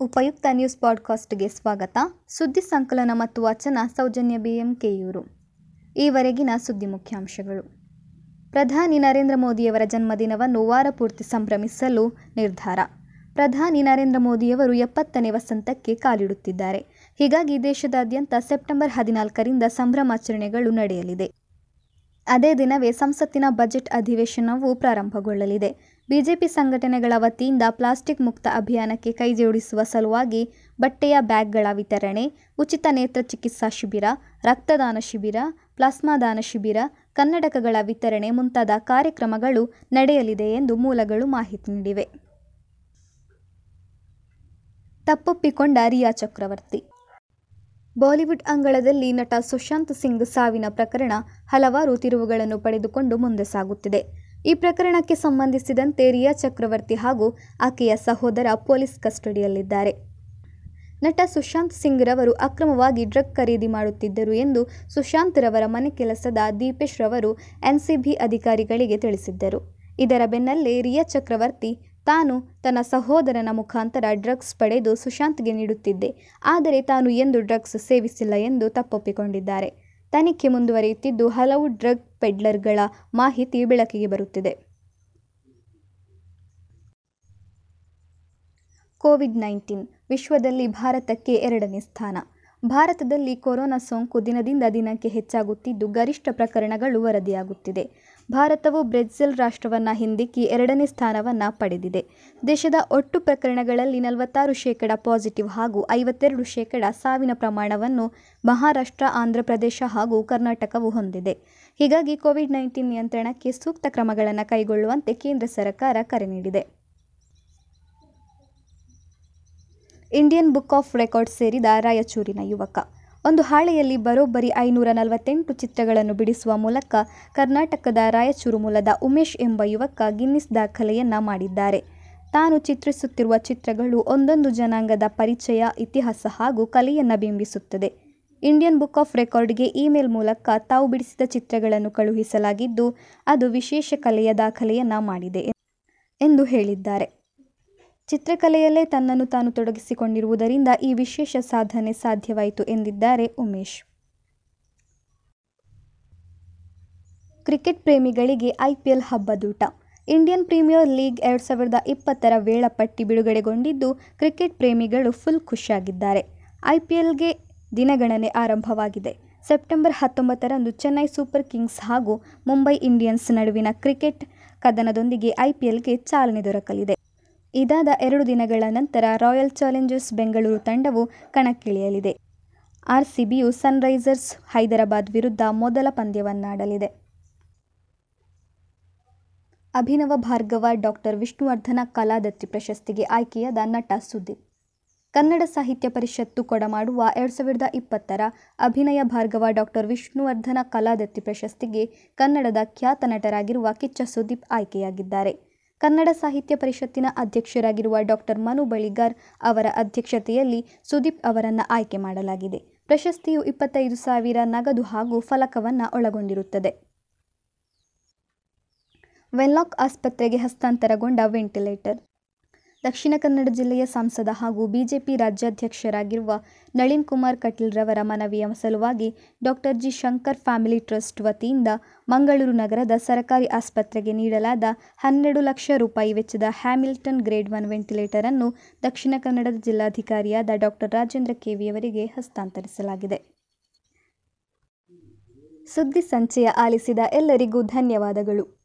ಉಪಯುಕ್ತ ನ್ಯೂಸ್ ಪಾಡ್ಕಾಸ್ಟ್ಗೆ ಸ್ವಾಗತ. ಸುದ್ದಿ ಸಂಕಲನ ಮತ್ತು ವಚನ ಸೌಜನ್ಯ ಬಿಎಂಕೆಯೂರು. ಈವರೆಗಿನ ಸುದ್ದಿ ಮುಖ್ಯಾಂಶಗಳು. ಪ್ರಧಾನಿ ನರೇಂದ್ರ ಮೋದಿಯವರ ಜನ್ಮದಿನವನ್ನು ವಾರ ಪೂರ್ತಿ ಸಂಭ್ರಮಿಸಲು ನಿರ್ಧಾರ. ಪ್ರಧಾನಿ ನರೇಂದ್ರ ಮೋದಿಯವರು ಎಪ್ಪತ್ತನೇ ವಸಂತಕ್ಕೆ ಕಾಲಿಡುತ್ತಿದ್ದಾರೆ. ಹೀಗಾಗಿ ದೇಶದಾದ್ಯಂತ ಸೆಪ್ಟೆಂಬರ್ ಹದಿನಾಲ್ಕರಿಂದ ಸಂಭ್ರಮಾಚರಣೆಗಳು ನಡೆಯಲಿದೆ. ಅದೇ ದಿನವೇ ಸಂಸತ್ತಿನ ಬಜೆಟ್ ಅಧಿವೇಶನವೂ ಪ್ರಾರಂಭಗೊಳ್ಳಲಿದೆ. ಬಿಜೆಪಿ ಸಂಘಟನೆಗಳ ವತಿಯಿಂದ ಪ್ಲಾಸ್ಟಿಕ್ ಮುಕ್ತ ಅಭಿಯಾನಕ್ಕೆ ಕೈಜೋಡಿಸುವ ಸಲುವಾಗಿ ಬಟ್ಟೆಯ ಬ್ಯಾಗ್ಗಳ ವಿತರಣೆ, ಉಚಿತ ನೇತ್ರ ಚಿಕಿತ್ಸಾ ಶಿಬಿರ, ರಕ್ತದಾನ ಶಿಬಿರ, ಪ್ಲಾಸ್ಮಾ ದಾನ ಶಿಬಿರ, ಕನ್ನಡಕಗಳ ವಿತರಣೆ ಮುಂತಾದ ಕಾರ್ಯಕ್ರಮಗಳು ನಡೆಯಲಿದೆ ಎಂದು ಮೂಲಗಳು ಮಾಹಿತಿ ನೀಡಿವೆ. ತಪ್ಪೊಪ್ಪಿಕೊಂಡ ರಿಯಾ ಚಕ್ರವರ್ತಿ. ಬಾಲಿವುಡ್ ಅಂಗಳದಲ್ಲಿ ನಟ ಸುಶಾಂತ್ ಸಿಂಗ್ ಸಾವಿನ ಪ್ರಕರಣ ಹಲವಾರು ತಿರುವುಗಳನ್ನು ಪಡೆದುಕೊಂಡು ಮುಂದೆ ಸಾಗುತ್ತಿದೆ. ಈ ಪ್ರಕರಣಕ್ಕೆ ಸಂಬಂಧಿಸಿದಂತೆ ರಿಯಾ ಚಕ್ರವರ್ತಿ ಹಾಗೂ ಆಕೆಯ ಸಹೋದರ ಪೊಲೀಸ್ ಕಸ್ಟಡಿಯಲ್ಲಿದ್ದಾರೆ. ನಟ ಸುಶಾಂತ್ ಸಿಂಗ್ ರವರು ಅಕ್ರಮವಾಗಿ ಡ್ರಗ್ ಖರೀದಿ ಮಾಡುತ್ತಿದ್ದರು ಎಂದು ಸುಶಾಂತ್ ರವರ ಮನೆ ಕೆಲಸದ ದೀಪೇಶ್ ರವರು ಎನ್ಸಿಬಿ ಅಧಿಕಾರಿಗಳಿಗೆ ತಿಳಿಸಿದ್ದರು. ಇದರ ಬೆನ್ನಲ್ಲೇ ರಿಯಾ ಚಕ್ರವರ್ತಿ ತಾನು ತನ್ನ ಸಹೋದರನ ಮುಖಾಂತರ ಡ್ರಗ್ಸ್ ಪಡೆದು ಸುಶಾಂತ್ಗೆ ನೀಡುತ್ತಿದ್ದೆ. ಆದರೆ ತಾನು ಎಂದು ಡ್ರಗ್ಸ್ ಸೇವಿಸಿಲ್ಲ ಎಂದು ತಪ್ಪೊಪ್ಪಿಕೊಂಡಿದ್ದಾರೆ. ತನಿಖೆ ಮುಂದುವರಿಯುತ್ತಿದ್ದು ಹಲವು ಡ್ರಗ್ ಪೆಡ್ಲರ್ಗಳ ಮಾಹಿತಿ ಬೆಳಕಿಗೆ ಬರುತ್ತಿದೆ. ಕೋವಿಡ್ ನೈನ್ಟೀನ್ ವಿಶ್ವದಲ್ಲಿ ಭಾರತಕ್ಕೆ ಎರಡನೇ ಸ್ಥಾನ. ಭಾರತದಲ್ಲಿ ಕೊರೋನಾ ಸೋಂಕು ದಿನದಿಂದ ದಿನಕ್ಕೆ ಹೆಚ್ಚಾಗುತ್ತಿದ್ದು, ಗರಿಷ್ಠ ಪ್ರಕರಣಗಳು ವರದಿಯಾಗುತ್ತಿದೆ. ಭಾರತವು ಬ್ರೆಜಿಲ್ ರಾಷ್ಟ್ರವನ್ನು ಹಿಂದಿಕ್ಕಿ ಎರಡನೇ ಸ್ಥಾನವನ್ನು ಪಡೆದಿದೆ. ದೇಶದ ಒಟ್ಟು ಪ್ರಕರಣಗಳಲ್ಲಿ ನಲವತ್ತಾರು ಶೇಕಡ ಪಾಸಿಟಿವ್ ಹಾಗೂ ಐವತ್ತೆರಡು ಶೇಕಡ ಸಾವಿನ ಪ್ರಮಾಣವನ್ನು ಮಹಾರಾಷ್ಟ್ರ, ಆಂಧ್ರಪ್ರದೇಶ ಹಾಗೂ ಕರ್ನಾಟಕವು ಹೊಂದಿದೆ. ಹೀಗಾಗಿ ಕೋವಿಡ್ ನೈನ್ಟೀನ್ ನಿಯಂತ್ರಣಕ್ಕೆ ಸೂಕ್ತ ಕ್ರಮಗಳನ್ನು ಕೈಗೊಳ್ಳುವಂತೆ ಕೇಂದ್ರ ಸರ್ಕಾರ ಕರೆ ನೀಡಿದೆ. ಇಂಡಿಯನ್ ಬುಕ್ ಆಫ್ ರೆಕಾರ್ಡ್ ಸೇರಿದ ರಾಯಚೂರಿನ ಯುವಕ. ಒಂದು ಹಾಳೆಯಲ್ಲಿ ಬರೋಬ್ಬರಿ ಐನೂರ ನಲವತ್ತೆಂಟು ಚಿತ್ರಗಳನ್ನು ಬಿಡಿಸುವ ಮೂಲಕ ಕರ್ನಾಟಕದ ರಾಯಚೂರು ಮೂಲದ ಉಮೇಶ್ ಎಂಬ ಯುವಕ ಗಿನ್ನಿಸ್ ದಾಖಲೆಯನ್ನ ಮಾಡಿದ್ದಾರೆ. ತಾನು ಚಿತ್ರಿಸುತ್ತಿರುವ ಚಿತ್ರಗಳು ಒಂದೊಂದು ಜನಾಂಗದ ಪರಿಚಯ, ಇತಿಹಾಸ ಹಾಗೂ ಕಲೆಯನ್ನು ಬಿಂಬಿಸುತ್ತದೆ. ಇಂಡಿಯನ್ ಬುಕ್ ಆಫ್ ರೆಕಾರ್ಡ್ಗೆ ಇಮೇಲ್ ಮೂಲಕ ತಾವು ಬಿಡಿಸಿದ ಚಿತ್ರಗಳನ್ನು ಕಳುಹಿಸಲಾಗಿದ್ದು, ಅದು ವಿಶೇಷ ಕಲೆಯ ದಾಖಲೆಯನ್ನ ಮಾಡಿದೆ ಎಂದು ಹೇಳಿದ್ದಾರೆ. ಚಿತ್ರಕಲೆಯಲ್ಲೇ ತನ್ನನ್ನು ತಾನು ತೊಡಗಿಸಿಕೊಂಡಿರುವುದರಿಂದ ಈ ವಿಶೇಷ ಸಾಧನೆ ಸಾಧ್ಯವಾಯಿತು ಎಂದಿದ್ದಾರೆ ಉಮೇಶ್. ಕ್ರಿಕೆಟ್ ಪ್ರೇಮಿಗಳಿಗೆ ಐಪಿಎಲ್ ಹಬ್ಬದೂಟ. ಇಂಡಿಯನ್ ಪ್ರೀಮಿಯರ್ ಲೀಗ್ ಎರಡು ಸಾವಿರದ ಇಪ್ಪತ್ತರ ವೇಳಾಪಟ್ಟಿ ಬಿಡುಗಡೆಗೊಂಡಿದ್ದು, ಕ್ರಿಕೆಟ್ ಪ್ರೇಮಿಗಳು ಫುಲ್ ಖುಷಿಯಾಗಿದ್ದಾರೆ. ಐಪಿಎಲ್ಗೆ ದಿನಗಣನೆ ಆರಂಭವಾಗಿದೆ. ಸೆಪ್ಟೆಂಬರ್ ಹತ್ತೊಂಬತ್ತರಂದು ಚೆನ್ನೈ ಸೂಪರ್ ಕಿಂಗ್ಸ್ ಹಾಗೂ ಮುಂಬೈ ಇಂಡಿಯನ್ಸ್ ನಡುವಿನ ಕ್ರಿಕೆಟ್ ಕದನದೊಂದಿಗೆ ಐಪಿಎಲ್ಗೆ ಚಾಲನೆ ದೊರಕಲಿದೆ. ಇದಾದ ಎರಡು ದಿನಗಳ ನಂತರ ರಾಯಲ್ ಚಾಲೆಂಜರ್ಸ್ ಬೆಂಗಳೂರು ತಂಡವು ಕಣಕ್ಕಿಳಿಯಲಿದೆ. ಆರ್ಸಿಬಿಯು ಸನ್ರೈಸರ್ಸ್ ಹೈದರಾಬಾದ್ ವಿರುದ್ಧ ಮೊದಲ ಪಂದ್ಯವನ್ನಾಡಲಿದೆ. ಅಭಿನವ ಭಾರ್ಗವ ಡಾಕ್ಟರ್ ವಿಷ್ಣುವರ್ಧನ ಕಲಾದತ್ತಿ ಪ್ರಶಸ್ತಿಗೆ ಆಯ್ಕೆಯಾದ ನಟ ಸುದೀಪ್. ಕನ್ನಡ ಸಾಹಿತ್ಯ ಪರಿಷತ್ತು ಕೊಡಮಾಡುವ ಎರಡು ಸಾವಿರದ ಇಪ್ಪತ್ತರ ಅಭಿನಯ ಭಾರ್ಗವ ಡಾಕ್ಟರ್ ವಿಷ್ಣುವರ್ಧನ ಕಲಾದತ್ತಿ ಪ್ರಶಸ್ತಿಗೆ ಕನ್ನಡದ ಖ್ಯಾತ ನಟರಾಗಿರುವ ಕಿಚ್ಚ ಸುದೀಪ್ ಆಯ್ಕೆಯಾಗಿದ್ದಾರೆ. ಕನ್ನಡ ಸಾಹಿತ್ಯ ಪರಿಷತ್ತಿನ ಅಧ್ಯಕ್ಷರಾಗಿರುವ ಡಾಕ್ಟರ್ ಮನು ಬಳಿಗಾರ್ ಅವರ ಅಧ್ಯಕ್ಷತೆಯಲ್ಲಿ ಸುದೀಪ್ ಅವರನ್ನು ಆಯ್ಕೆ ಮಾಡಲಾಗಿದೆ. ಪ್ರಶಸ್ತಿಯು ಇಪ್ಪತ್ತೈದು ಸಾವಿರ ನಗದು ಹಾಗೂ ಫಲಕವನ್ನು ಒಳಗೊಂಡಿರುತ್ತದೆ. ವೆನ್ಲಾಕ್ ಆಸ್ಪತ್ರೆಗೆ ಹಸ್ತಾಂತರಗೊಂಡ ವೆಂಟಿಲೇಟರ್ ದಕ್ಷಿಣ ಕನ್ನಡ ಜಿಲ್ಲೆಯ ಸಂಸದ ಹಾಗೂ ಬಿಜೆಪಿ ರಾಜ್ಯಾಧ್ಯಕ್ಷರಾಗಿರುವ ನಳಿನ್ ಕುಮಾರ್ ಕಟೀಲ್ ರವರ ಮನವಿಯ ಸಲುವಾಗಿ doctor G Shankar family trust ವತಿಯಿಂದ ಮಂಗಳೂರು ನಗರದ ಸರಕಾರಿ ಆಸ್ಪತ್ರೆಗೆ ನೀಡಲಾದ ಹನ್ನೆರಡು ಲಕ್ಷ ರೂಪಾಯಿ ವೆಚ್ಚದ ಹ್ಯಾಮಿಲ್ಟನ್ ಗ್ರೇಡ್ ಒನ್ ವೆಂಟಿಲೇಟರ್ ಅನ್ನು ದಕ್ಷಿಣ ಕನ್ನಡದ ಜಿಲ್ಲಾಧಿಕಾರಿಯಾದ ಡಾಕ್ಟರ್ ರಾಜೇಂದ್ರ ಕೆವಿಯವರಿಗೆ ಹಸ್ತಾಂತರಿಸಲಾಗಿದೆ. ಸುದ್ದಿ ಸಂಚಯ ಆಲಿಸಿದ ಎಲ್ಲರಿಗೂ ಧನ್ಯವಾದಗಳು.